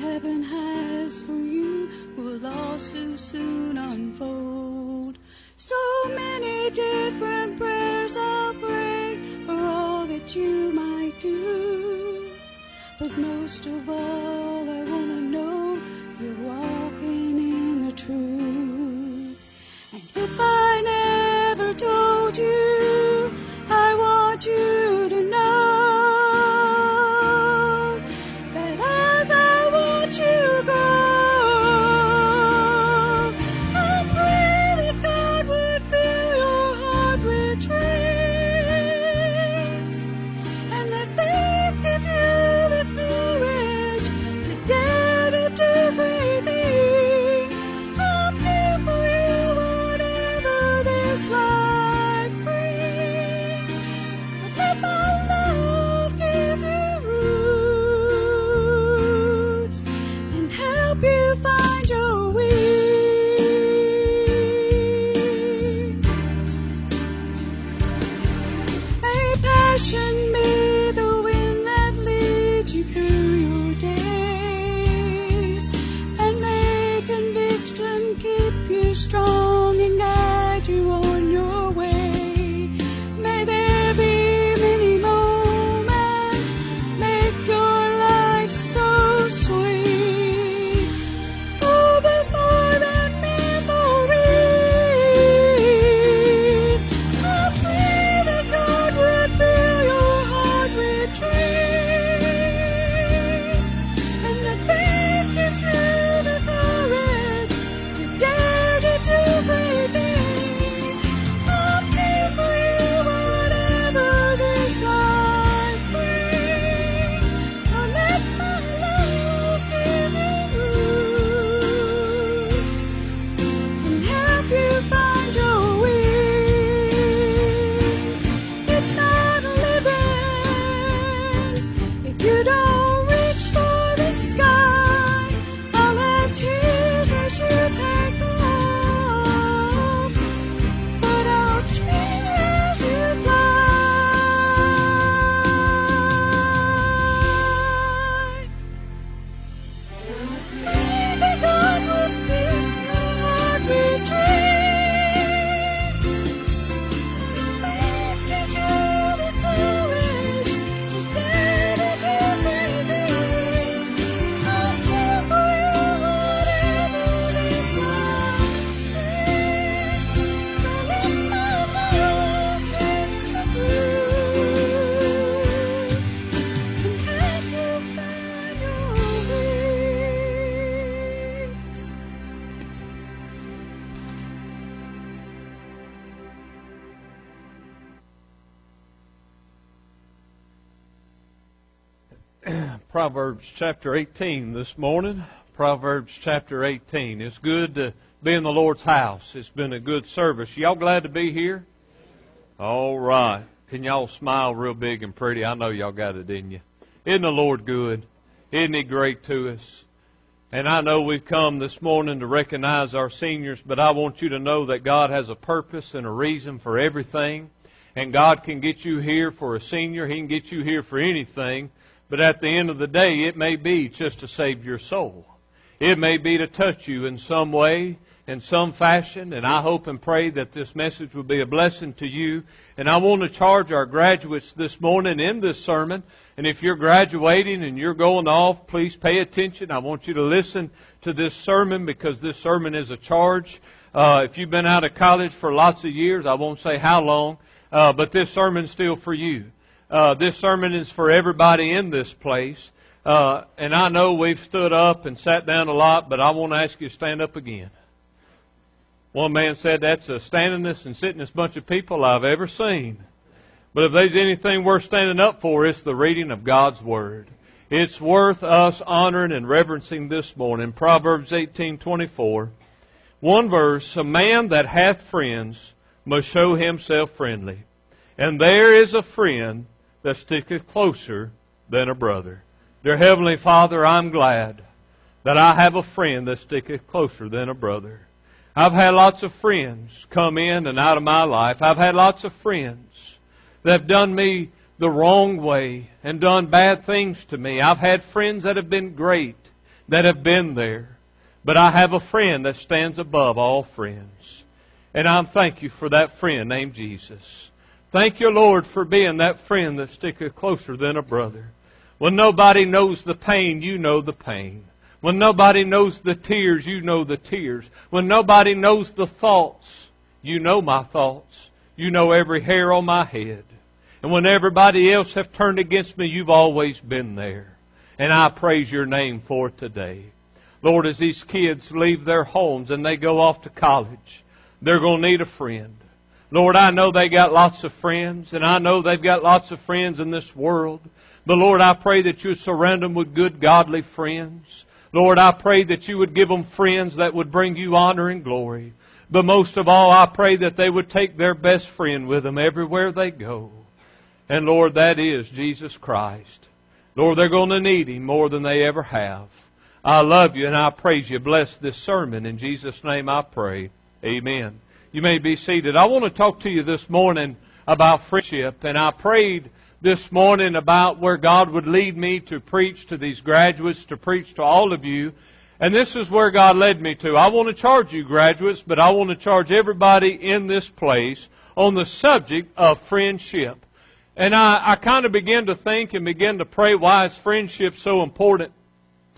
heaven has for you will also soon unfold. Proverbs chapter 18 this morning. Proverbs chapter 18. It's good to be in the Lord's house. It's been a good service. Y'all glad to be here? All right. Can y'all smile real big and pretty? I know y'all got it in you. Isn't the Lord good? Isn't He great to us? And I know we've come this morning to recognize our seniors, but I want you to know that God has a purpose and a reason for everything. And God can get you here for a senior. He can get you here for anything. But at the end of the day, it may be just to save your soul. It may be to touch you in some way, in some fashion, and I hope and pray that this message will be a blessing to you. And I want to charge our graduates this morning in this sermon. And if you're graduating and you're going off, please pay attention. I want you to listen to this sermon because this sermon is a charge. Uh, if you've been out of college for lots of years, I won't say how long, uh, but this sermon's still for you. Uh, this sermon is for everybody in this place. Uh, and I know we've stood up and sat down a lot, but I want to ask you to stand up again. One man said that's the standingest and sittingest bunch of people I've ever seen. But if there's anything worth standing up for, it's the reading of God's Word. It's worth us honoring and reverencing this morning. Proverbs 18:24. One verse, a man that hath friends must show himself friendly. And there is a friend that sticketh closer than a brother. Dear Heavenly Father, I'm glad that I have a friend that sticketh closer than a brother. I've had lots of friends come in and out of my life. I've had lots of friends that have done me the wrong way and done bad things to me. I've had friends that have been great that have been there. But I have a friend that stands above all friends. And I'm thank you for that friend named Jesus. Thank you, Lord, for being that friend that sticketh closer than a brother. When nobody knows the pain, you know the pain. When nobody knows the tears, you know the tears. When nobody knows the thoughts, you know my thoughts. You know every hair on my head. And when everybody else have turned against me, you've always been there. And I praise your name for today. Lord, as these kids leave their homes and they go off to college, they're going to need a friend. Lord, I know they got lots of friends, and I know they've got lots of friends in this world. But Lord, I pray that you surround them with good, godly friends. Lord, I pray that you would give them friends that would bring you honor and glory. But most of all, I pray that they would take their best friend with them everywhere they go. And Lord, that is Jesus Christ. Lord, they're going to need Him more than they ever have. I love you and I praise you. Bless this sermon. In Jesus' name I pray. Amen. You may be seated. I want to talk to you this morning about friendship, and I prayed this morning about where God would lead me to preach to these graduates, to preach to all of you. And this is where God led me to. I want to charge you graduates, but I want to charge everybody in this place on the subject of friendship. And I, I kind of began to think and begin to pray why is friendship so important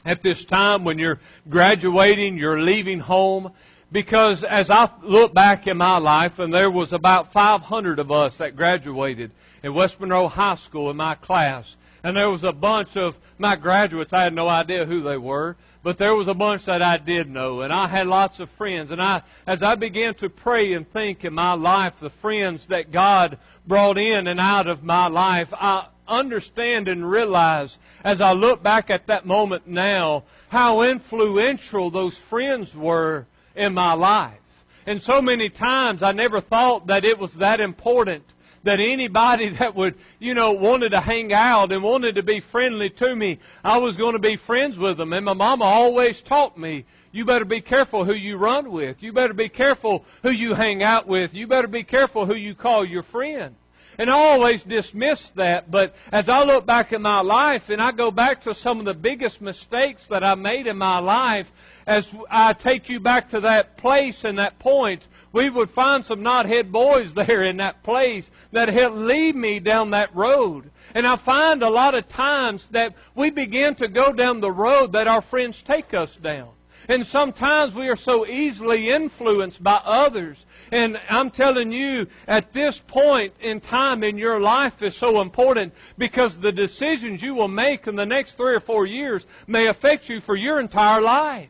at this time when you're graduating, you're leaving home. Because as I look back in my life, and there was about 500 of us that graduated, in West Monroe High School in my class. And there was a bunch of my graduates, I had no idea who they were, but there was a bunch that I did know. And I had lots of friends. And I, as I began to pray and think in my life, the friends that God brought in and out of my life, I understand and realize as I look back at that moment now, how influential those friends were in my life. And so many times I never thought that it was that important that anybody that would, you know, wanted to hang out and wanted to be friendly to me, I was going to be friends with them. And my mama always taught me, you better be careful who you run with. You better be careful who you hang out with. You better be careful who you call your friend. And I always dismissed that, but as I look back in my life and I go back to some of the biggest mistakes that I made in my life, as I take you back to that place and that point, we would find some knothead boys there in that place that help lead me down that road. And I find a lot of times that we begin to go down the road that our friends take us down. And sometimes we are so easily influenced by others. And I'm telling you, at this point in time in your life is so important because the decisions you will make in the next three or four years may affect you for your entire life.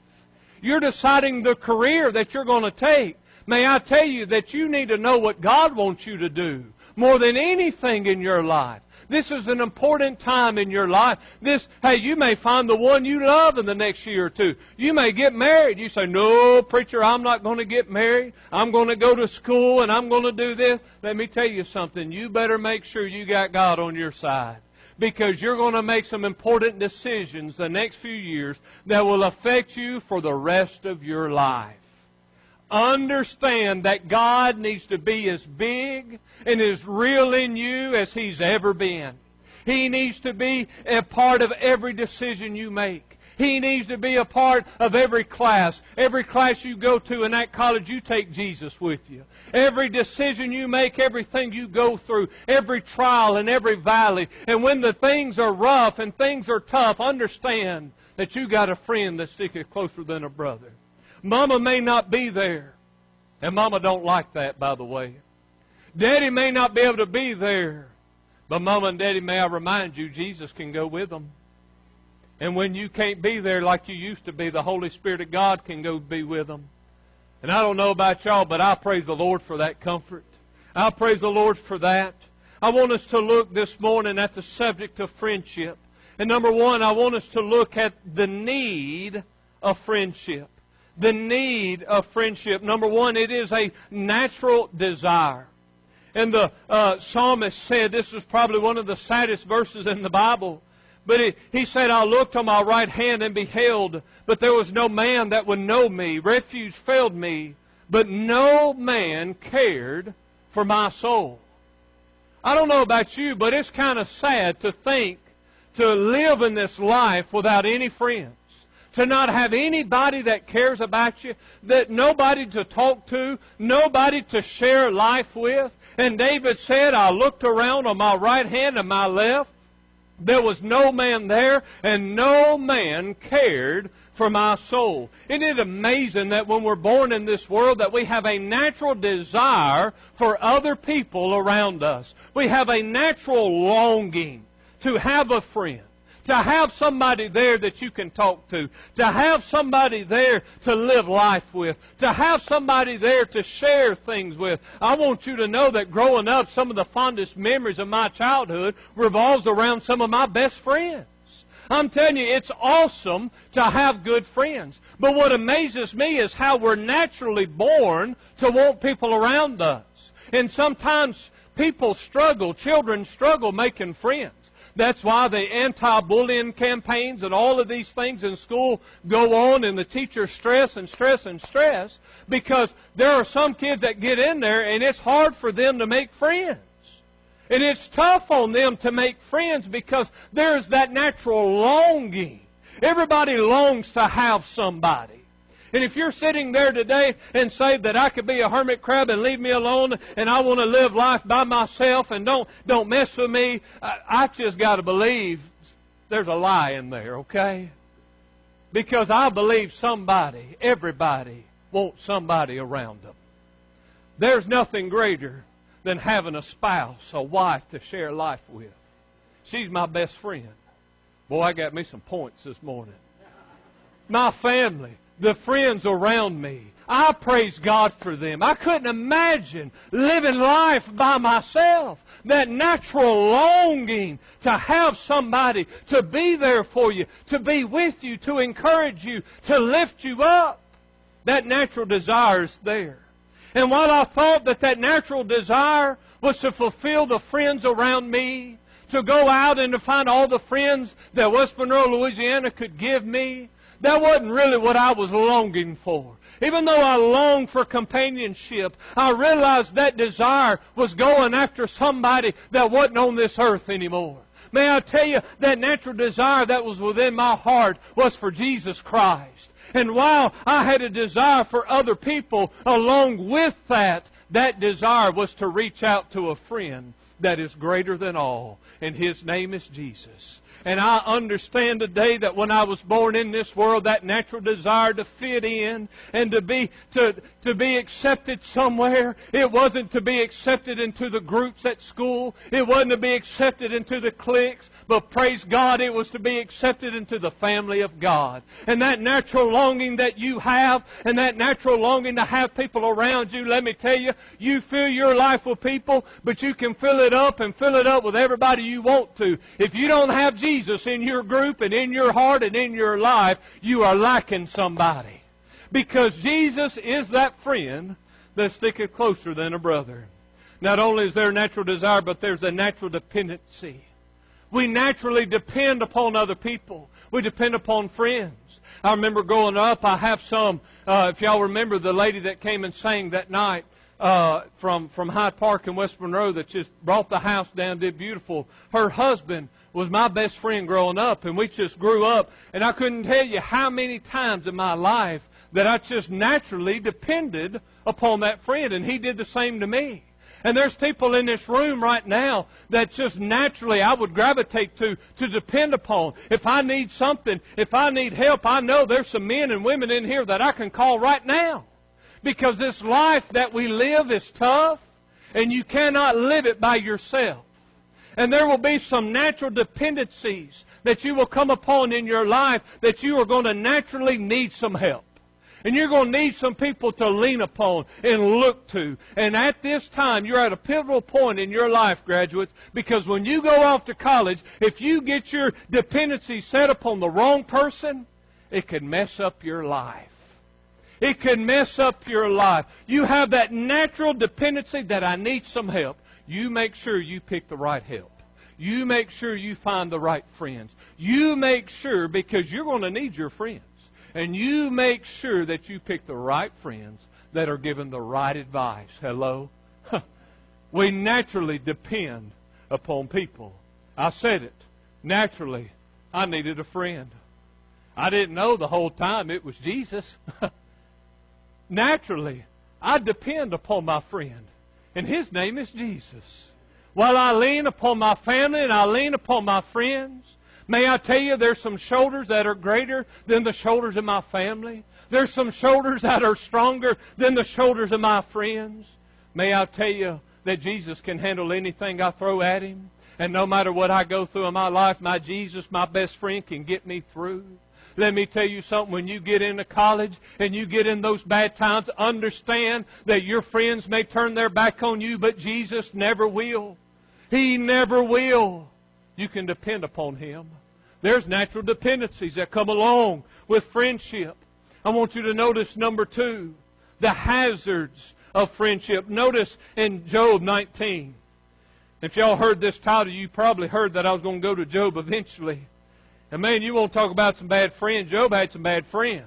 You're deciding the career that you're going to take. May I tell you that you need to know what God wants you to do more than anything in your life. This is an important time in your life. This, hey, you may find the one you love in the next year or two. You may get married. You say, no, preacher, I'm not going to get married. I'm going to go to school and I'm going to do this. Let me tell you something. You better make sure you got God on your side because you're going to make some important decisions the next few years that will affect you for the rest of your life. Understand that God needs to be as big and as real in you as He's ever been. He needs to be a part of every decision you make. He needs to be a part of every class. Every class you go to in that college, you take Jesus with you. Every decision you make, everything you go through, every trial and every valley. And when the things are rough and things are tough, understand that you got a friend that sticketh closer than a brother. Mama may not be there. And Mama don't like that, by the way. Daddy may not be able to be there. But Mama and Daddy, may I remind you, Jesus can go with them. And when you can't be there like you used to be, the Holy Spirit of God can go be with them. And I don't know about y'all, but I praise the Lord for that comfort. I praise the Lord for that. I want us to look this morning at the subject of friendship. And number one, I want us to look at the need of friendship the need of friendship. Number one, it is a natural desire. And the uh, psalmist said, this is probably one of the saddest verses in the Bible. But he, he said, I looked on my right hand and beheld, but there was no man that would know me. Refuge failed me, but no man cared for my soul. I don't know about you, but it's kind of sad to think to live in this life without any friends to not have anybody that cares about you, that nobody to talk to, nobody to share life with. And David said, I looked around on my right hand and my left. There was no man there, and no man cared for my soul. Isn't it amazing that when we're born in this world that we have a natural desire for other people around us? We have a natural longing to have a friend to have somebody there that you can talk to, to have somebody there to live life with, to have somebody there to share things with. I want you to know that growing up, some of the fondest memories of my childhood revolves around some of my best friends. I'm telling you, it's awesome to have good friends. But what amazes me is how we're naturally born to want people around us. And sometimes people struggle, children struggle making friends. That's why the anti-bullying campaigns and all of these things in school go on and the teachers stress and stress and stress because there are some kids that get in there and it's hard for them to make friends. And it's tough on them to make friends because there's that natural longing. Everybody longs to have somebody. And if you're sitting there today and say that I could be a hermit crab and leave me alone and I want to live life by myself and don't, don't mess with me, I, I just got to believe there's a lie in there, okay? Because I believe somebody, everybody, wants somebody around them. There's nothing greater than having a spouse, a wife to share life with. She's my best friend. Boy, I got me some points this morning. My family the friends around me. I praise God for them. I couldn't imagine living life by myself. That natural longing to have somebody to be there for you, to be with you, to encourage you, to lift you up. That natural desire is there. And while I thought that that natural desire was to fulfill the friends around me, to go out and to find all the friends that West Monroe, Louisiana could give me, that wasn't really what I was longing for. Even though I longed for companionship, I realized that desire was going after somebody that wasn't on this earth anymore. May I tell you, that natural desire that was within my heart was for Jesus Christ. And while I had a desire for other people, along with that, that desire was to reach out to a friend that is greater than all, and His name is Jesus. And I understand today that when I was born in this world, that natural desire to fit in and to be, to, to be accepted somewhere, it wasn't to be accepted into the groups at school. It wasn't to be accepted into the cliques. But praise God, it was to be accepted into the family of God. And that natural longing that you have, and that natural longing to have people around you, let me tell you, you fill your life with people, but you can fill it up and fill it up with everybody you want to. If you don't have Jesus in your group and in your heart and in your life, you are lacking somebody. Because Jesus is that friend that sticketh closer than a brother. Not only is there a natural desire, but there's a natural dependency we naturally depend upon other people. We depend upon friends. I remember growing up, I have some, uh, if y'all remember the lady that came and sang that night, uh, from, from Hyde Park in West Monroe that just brought the house down, did beautiful. Her husband was my best friend growing up and we just grew up and I couldn't tell you how many times in my life that I just naturally depended upon that friend and he did the same to me. And there's people in this room right now that just naturally I would gravitate to, to depend upon. If I need something, if I need help, I know there's some men and women in here that I can call right now. Because this life that we live is tough, and you cannot live it by yourself. And there will be some natural dependencies that you will come upon in your life that you are going to naturally need some help. And you're going to need some people to lean upon and look to. And at this time, you're at a pivotal point in your life, graduates, because when you go off to college, if you get your dependency set upon the wrong person, it can mess up your life. It can mess up your life. You have that natural dependency that I need some help. You make sure you pick the right help. You make sure you find the right friends. You make sure because you're going to need your friends and you make sure that you pick the right friends that are given the right advice. Hello? we naturally depend upon people. I said it. Naturally, I needed a friend. I didn't know the whole time it was Jesus. Naturally, I depend upon my friend, and his name is Jesus. While I lean upon my family and I lean upon my friends, may I tell you there's some shoulders that are greater than the shoulders of my family. There's some shoulders that are stronger than the shoulders of my friends. May I tell you that Jesus can handle anything I throw at him. And no matter what I go through in my life, my Jesus, my best friend, can get me through. Let me tell you something. When you get into college and you get in those bad times, understand that your friends may turn their back on you, but Jesus never will. He never will. You can depend upon Him. There's natural dependencies that come along with friendship. I want you to notice number two, the hazards of friendship. Notice in Job 19. If y'all heard this title, you probably heard that I was going to go to Job eventually. And man, you want to talk about some bad friends. Job had some bad friends.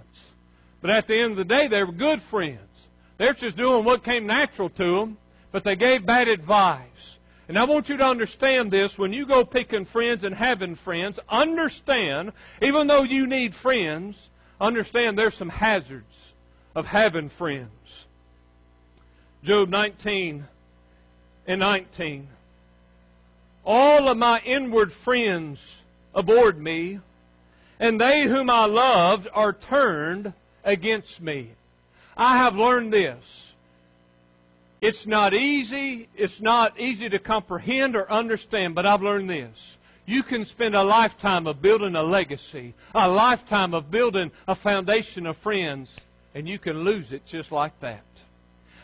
But at the end of the day, they were good friends. They're just doing what came natural to them, but they gave bad advice. And I want you to understand this. When you go picking friends and having friends, understand, even though you need friends, understand there's some hazards of having friends. Job 19 and 19. All of my inward friends abhorred me, and they whom I loved are turned against me. I have learned this. It's not easy, it's not easy to comprehend or understand, but I've learned this. You can spend a lifetime of building a legacy, a lifetime of building a foundation of friends, and you can lose it just like that.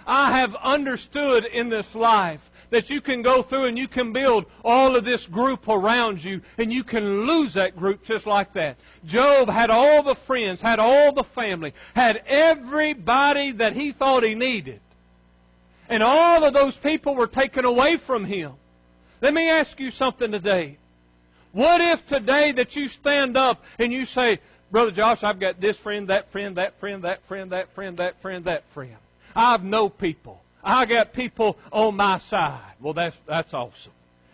I have understood in this life that you can go through and you can build all of this group around you and you can lose that group just like that. Job had all the friends, had all the family, had everybody that he thought he needed. And all of those people were taken away from him. Let me ask you something today. What if today that you stand up and you say, Brother Josh, I've got this friend, that friend, that friend, that friend, that friend, that friend, that friend. I've no people. I got people on my side. Well, that's that's awesome.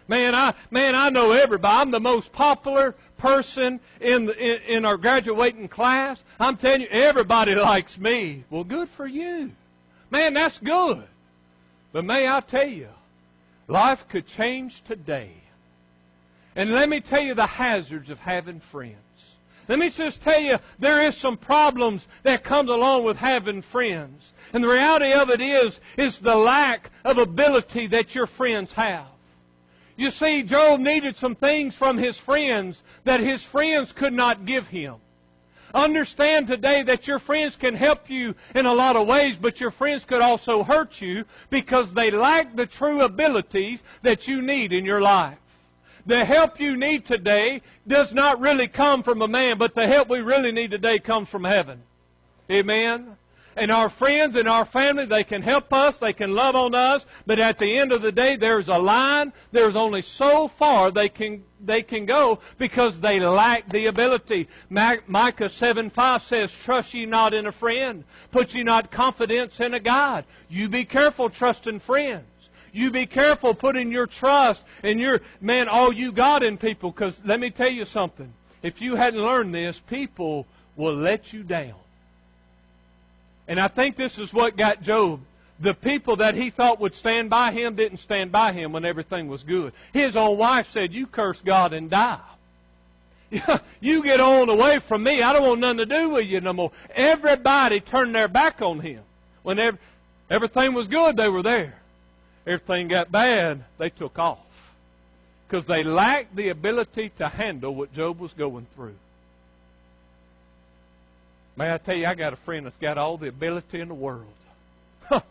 Man, I man, I know everybody. I'm the most popular person in, the, in in our graduating class. I'm telling you, everybody likes me. Well, good for you, man. That's good. But may I tell you, life could change today. And let me tell you the hazards of having friends. Let me just tell you, there is some problems that comes along with having friends. And the reality of it is, is the lack of ability that your friends have. You see, Job needed some things from his friends that his friends could not give him. Understand today that your friends can help you in a lot of ways, but your friends could also hurt you because they lack the true abilities that you need in your life. The help you need today does not really come from a man, but the help we really need today comes from heaven. Amen and our friends and our family, they can help us, they can love on us, but at the end of the day, there's a line. There's only so far they can they can go because they lack the ability. Micah 7 5 says, Trust ye not in a friend, put ye not confidence in a God. You be careful trusting friends. You be careful putting your trust and your, man, all you got in people. Because let me tell you something. If you hadn't learned this, people will let you down. And I think this is what got Job. The people that he thought would stand by him didn't stand by him when everything was good. His own wife said, You curse God and die. you get on away from me. I don't want nothing to do with you no more. Everybody turned their back on him. When everything was good, they were there. Everything got bad, they took off. Because they lacked the ability to handle what Job was going through. May I tell you, I got a friend that's got all the ability in the world. Huh.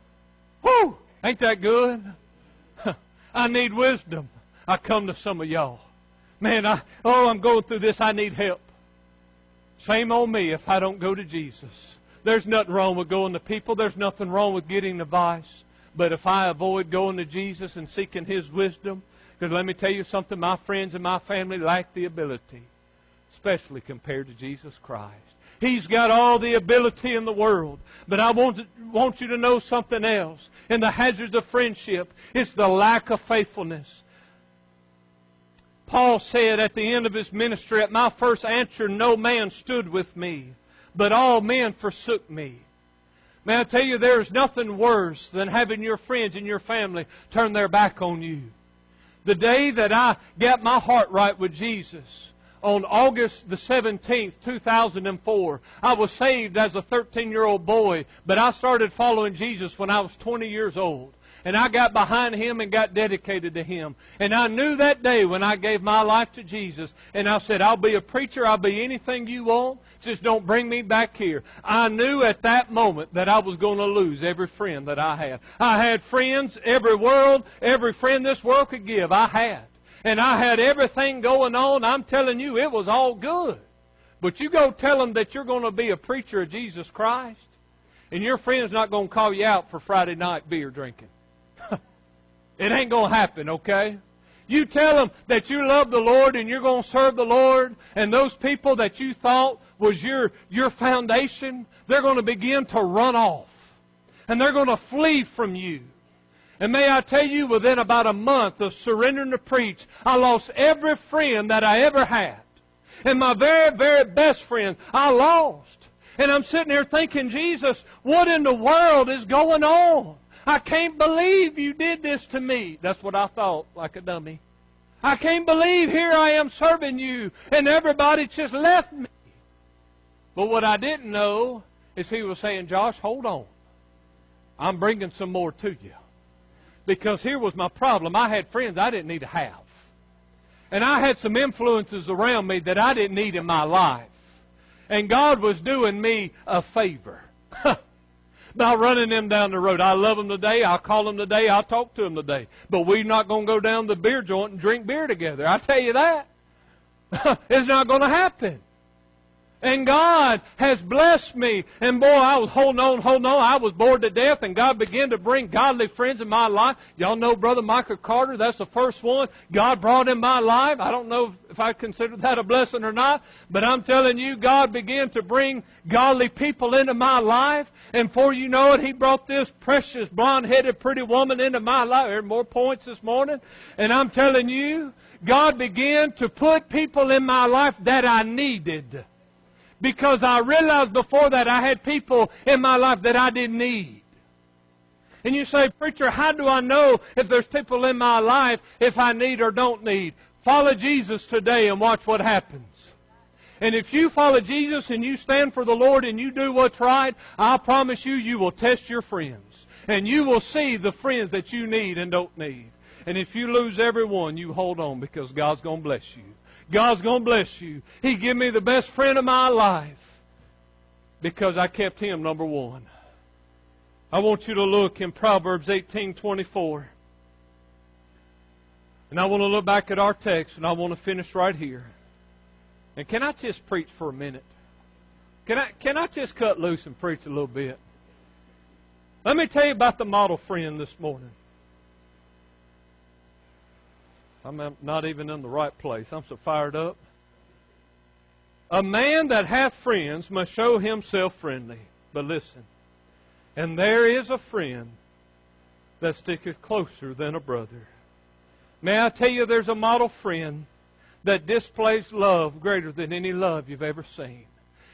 Whoo! Ain't that good? Huh. I need wisdom. I come to some of y'all. Man, I oh, I'm going through this. I need help. Shame on me if I don't go to Jesus. There's nothing wrong with going to people. There's nothing wrong with getting advice. But if I avoid going to Jesus and seeking His wisdom, because let me tell you something, my friends and my family lack the ability, especially compared to Jesus Christ. He's got all the ability in the world. But I want, want you to know something else. In the hazards of friendship, it's the lack of faithfulness. Paul said at the end of his ministry, At my first answer, no man stood with me, but all men forsook me. May I tell you, there is nothing worse than having your friends and your family turn their back on you. The day that I got my heart right with Jesus, on August the 17th, 2004. I was saved as a 13 year old boy, but I started following Jesus when I was 20 years old and I got behind him and got dedicated to him. And I knew that day when I gave my life to Jesus, and I said, I'll be a preacher, I'll be anything you want, just don't bring me back here. I knew at that moment that I was going to lose every friend that I had. I had friends, every world, every friend this world could give, I had. And I had everything going on. I'm telling you, it was all good. But you go tell them that you're going to be a preacher of Jesus Christ, and your friend's not going to call you out for Friday night beer drinking. It ain't going to happen, okay? You tell them that you love the Lord and you're going to serve the Lord, and those people that you thought was your, your foundation, they're going to begin to run off. And they're going to flee from you. And may I tell you, within about a month of surrendering to preach, I lost every friend that I ever had. And my very, very best friend, I lost. And I'm sitting here thinking, Jesus, what in the world is going on? I can't believe you did this to me. That's what I thought, like a dummy. I can't believe here I am serving you and everybody just left me. But what I didn't know is he was saying, Josh, hold on. I'm bringing some more to you. Because here was my problem. I had friends I didn't need to have. And I had some influences around me that I didn't need in my life. And God was doing me a favor. by running them down the road. I love them today. I'll call them today. I'll talk to them today. But we're not going to go down the beer joint and drink beer together. I tell you that. it's not going to happen. And God has blessed me. And boy, I was holding on, holding on. I was bored to death, and God began to bring godly friends in my life. Y'all know Brother Michael Carter. That's the first one God brought in my life. I don't know if I consider that a blessing or not, but I'm telling you, God began to bring godly people into my life. And before you know it, He brought this precious blonde-headed pretty woman into my life. There are more points this morning. And I'm telling you, God began to put people in my life that I needed because I realized before that I had people in my life that I didn't need. And you say, Preacher, how do I know if there's people in my life if I need or don't need? Follow Jesus today and watch what happens. And if you follow Jesus and you stand for the Lord and you do what's right, I promise you, you will test your friends. And you will see the friends that you need and don't need. And if you lose every one, you hold on because God's going to bless you. God's going to bless you. He give me the best friend of my life because I kept him number one. I want you to look in Proverbs 18:24. And I want to look back at our text and I want to finish right here. And can I just preach for a minute? Can I can I just cut loose and preach a little bit? Let me tell you about the model friend this morning. I'm not even in the right place. I'm so fired up. A man that hath friends must show himself friendly. But listen, and there is a friend that sticketh closer than a brother. May I tell you, there's a model friend that displays love greater than any love you've ever seen.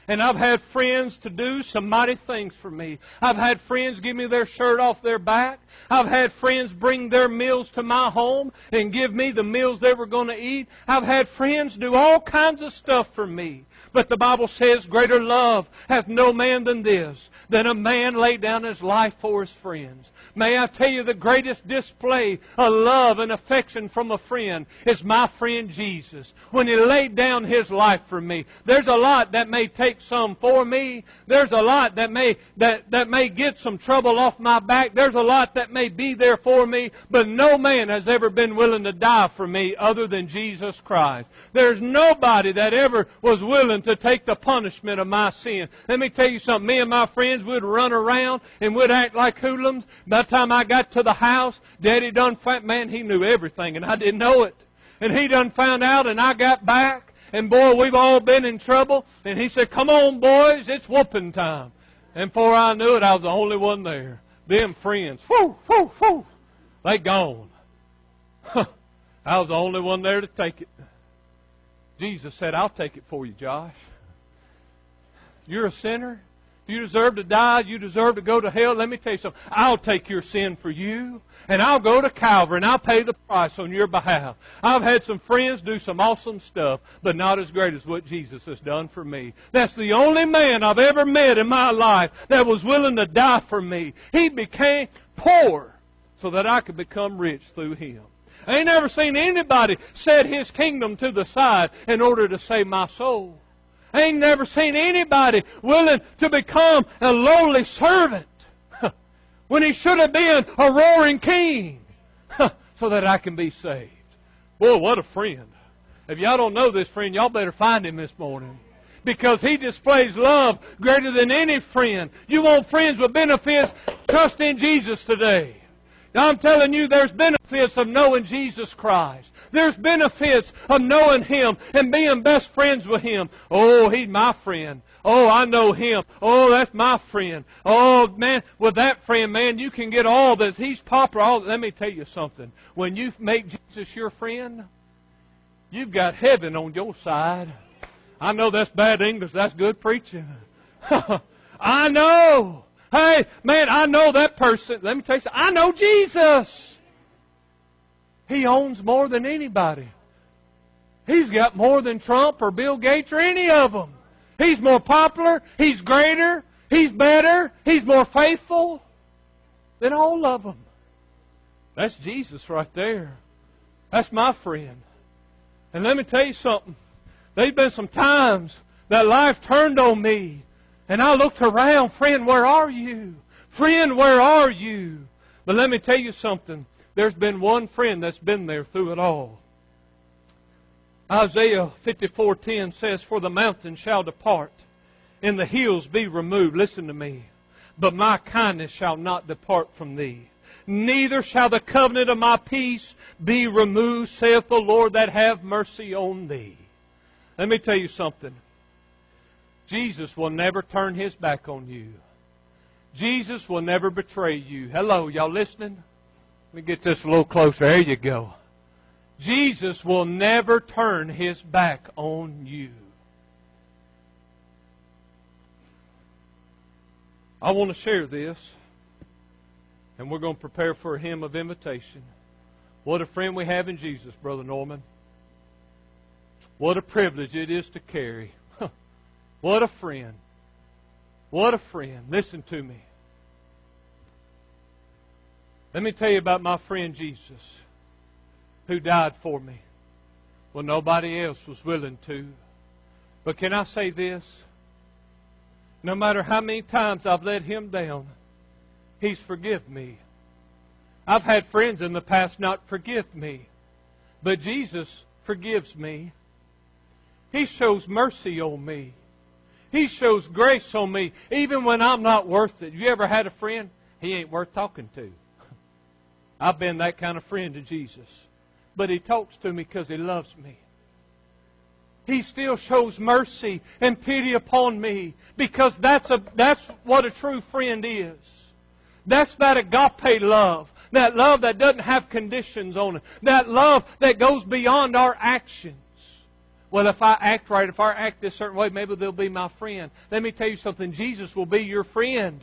And I've had friends to do some mighty things for me. I've had friends give me their shirt off their back. I've had friends bring their meals to my home and give me the meals they were going to eat. I've had friends do all kinds of stuff for me. But the Bible says, greater love hath no man than this, than a man lay down his life for his friends. May I tell you the greatest display of love and affection from a friend is my friend Jesus. When he laid down his life for me. There's a lot that may take some for me. There's a lot that may, that, that may get some trouble off my back. There's a lot that may be there for me. But no man has ever been willing to die for me other than Jesus Christ. There's nobody that ever was willing to take the punishment of my sin. Let me tell you something. Me and my friends would run around and would act like hoodlums. By the time I got to the house, Daddy done found, man, he knew everything and I didn't know it. And he done found out and I got back and boy, we've all been in trouble. And he said, come on boys, it's whooping time. And before I knew it, I was the only one there. Them friends, whoo, whoo, whoo, they gone. I was the only one there to take it. Jesus said, I'll take it for you, Josh. You're a sinner. You deserve to die. You deserve to go to hell. Let me tell you something. I'll take your sin for you. And I'll go to Calvary and I'll pay the price on your behalf. I've had some friends do some awesome stuff, but not as great as what Jesus has done for me. That's the only man I've ever met in my life that was willing to die for me. He became poor so that I could become rich through him. I ain't never seen anybody set his kingdom to the side in order to save my soul. I ain't never seen anybody willing to become a lowly servant when he should have been a roaring king so that I can be saved. Boy, what a friend. If y'all don't know this friend, y'all better find him this morning. Because he displays love greater than any friend. You want friends with benefits? Trust in Jesus today. Now I'm telling you, there's benefits of knowing Jesus Christ. There's benefits of knowing Him and being best friends with Him. Oh, He's my friend. Oh, I know Him. Oh, that's my friend. Oh, man, with that friend, man, you can get all this. He's popular. All, oh, let me tell you something. When you make Jesus your friend, you've got heaven on your side. I know that's bad English. That's good preaching. I know. Hey, man, I know that person. Let me tell you something. I know Jesus. He owns more than anybody. He's got more than Trump or Bill Gates or any of them. He's more popular. He's greater. He's better. He's more faithful than all of them. That's Jesus right there. That's my friend. And let me tell you something. There's been some times that life turned on me. And I looked around, friend, where are you? Friend, where are you? But let me tell you something. There's been one friend that's been there through it all. Isaiah 54:10 says, "For the mountains shall depart, and the hills be removed." Listen to me. But my kindness shall not depart from thee. Neither shall the covenant of my peace be removed, saith the Lord that have mercy on thee. Let me tell you something. Jesus will never turn his back on you. Jesus will never betray you. Hello, y'all listening? Let me get this a little closer. There you go. Jesus will never turn his back on you. I want to share this, and we're going to prepare for a hymn of invitation. What a friend we have in Jesus, Brother Norman. What a privilege it is to carry. What a friend. What a friend. Listen to me. Let me tell you about my friend Jesus who died for me when nobody else was willing to. But can I say this? No matter how many times I've let him down, he's forgiven me. I've had friends in the past not forgive me, but Jesus forgives me. He shows mercy on me. He shows grace on me, even when I'm not worth it. You ever had a friend? He ain't worth talking to. I've been that kind of friend to Jesus. But He talks to me because He loves me. He still shows mercy and pity upon me because that's, a, that's what a true friend is. That's that agape love. That love that doesn't have conditions on it. That love that goes beyond our actions. Well, if I act right, if I act this certain way, maybe they'll be my friend. Let me tell you something. Jesus will be your friend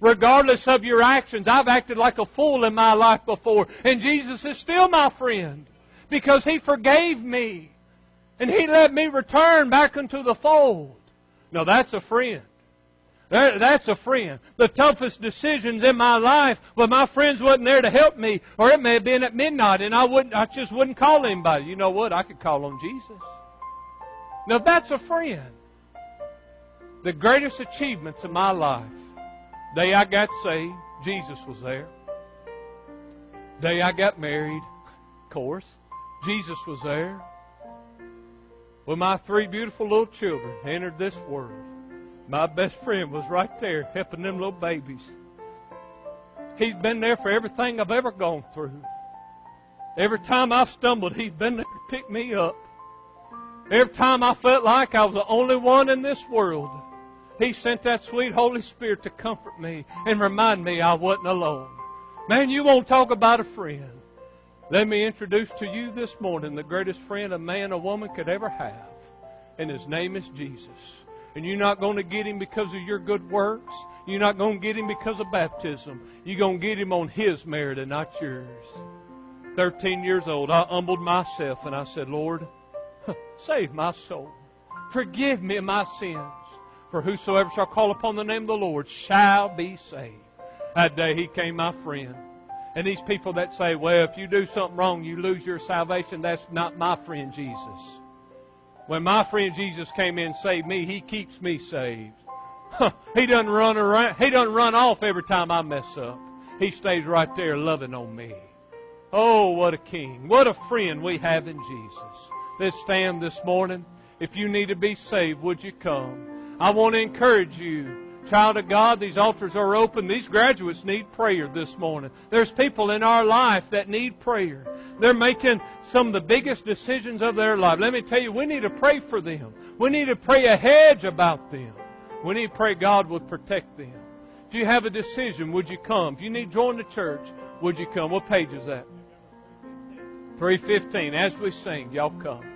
regardless of your actions. I've acted like a fool in my life before, and Jesus is still my friend because He forgave me and He let me return back into the fold. Now that's a friend. That, that's a friend. The toughest decisions in my life, well, my friends wasn't there to help me, or it may have been at midnight, and I wouldn't, I just wouldn't call anybody. You know what? I could call on Jesus. Now that's a friend. The greatest achievements of my life Day I got saved, Jesus was there. Day I got married, of course, Jesus was there. When my three beautiful little children entered this world, my best friend was right there helping them little babies. He's been there for everything I've ever gone through. Every time I've stumbled, he's been there to pick me up. Every time I felt like I was the only one in this world, he sent that sweet Holy Spirit to comfort me and remind me I wasn't alone. Man, you won't talk about a friend. Let me introduce to you this morning the greatest friend a man or woman could ever have. And his name is Jesus. And you're not going to get him because of your good works. You're not going to get him because of baptism. You're going to get him on his merit and not yours. 13 years old, I humbled myself and I said, Lord, save my soul. Forgive me my sins. For whosoever shall call upon the name of the Lord shall be saved. That day he came my friend. And these people that say, well, if you do something wrong, you lose your salvation, that's not my friend Jesus. When my friend Jesus came in and saved me, he keeps me saved. he doesn't run around, he doesn't run off every time I mess up. He stays right there loving on me. Oh, what a king. What a friend we have in Jesus. Let's stand this morning. If you need to be saved, would you come? I want to encourage you Child of God, these altars are open. These graduates need prayer this morning. There's people in our life that need prayer. They're making some of the biggest decisions of their life. Let me tell you, we need to pray for them. We need to pray a hedge about them. We need to pray God would protect them. If you have a decision, would you come? If you need to join the church, would you come? What page is that? 315. As we sing, y'all come.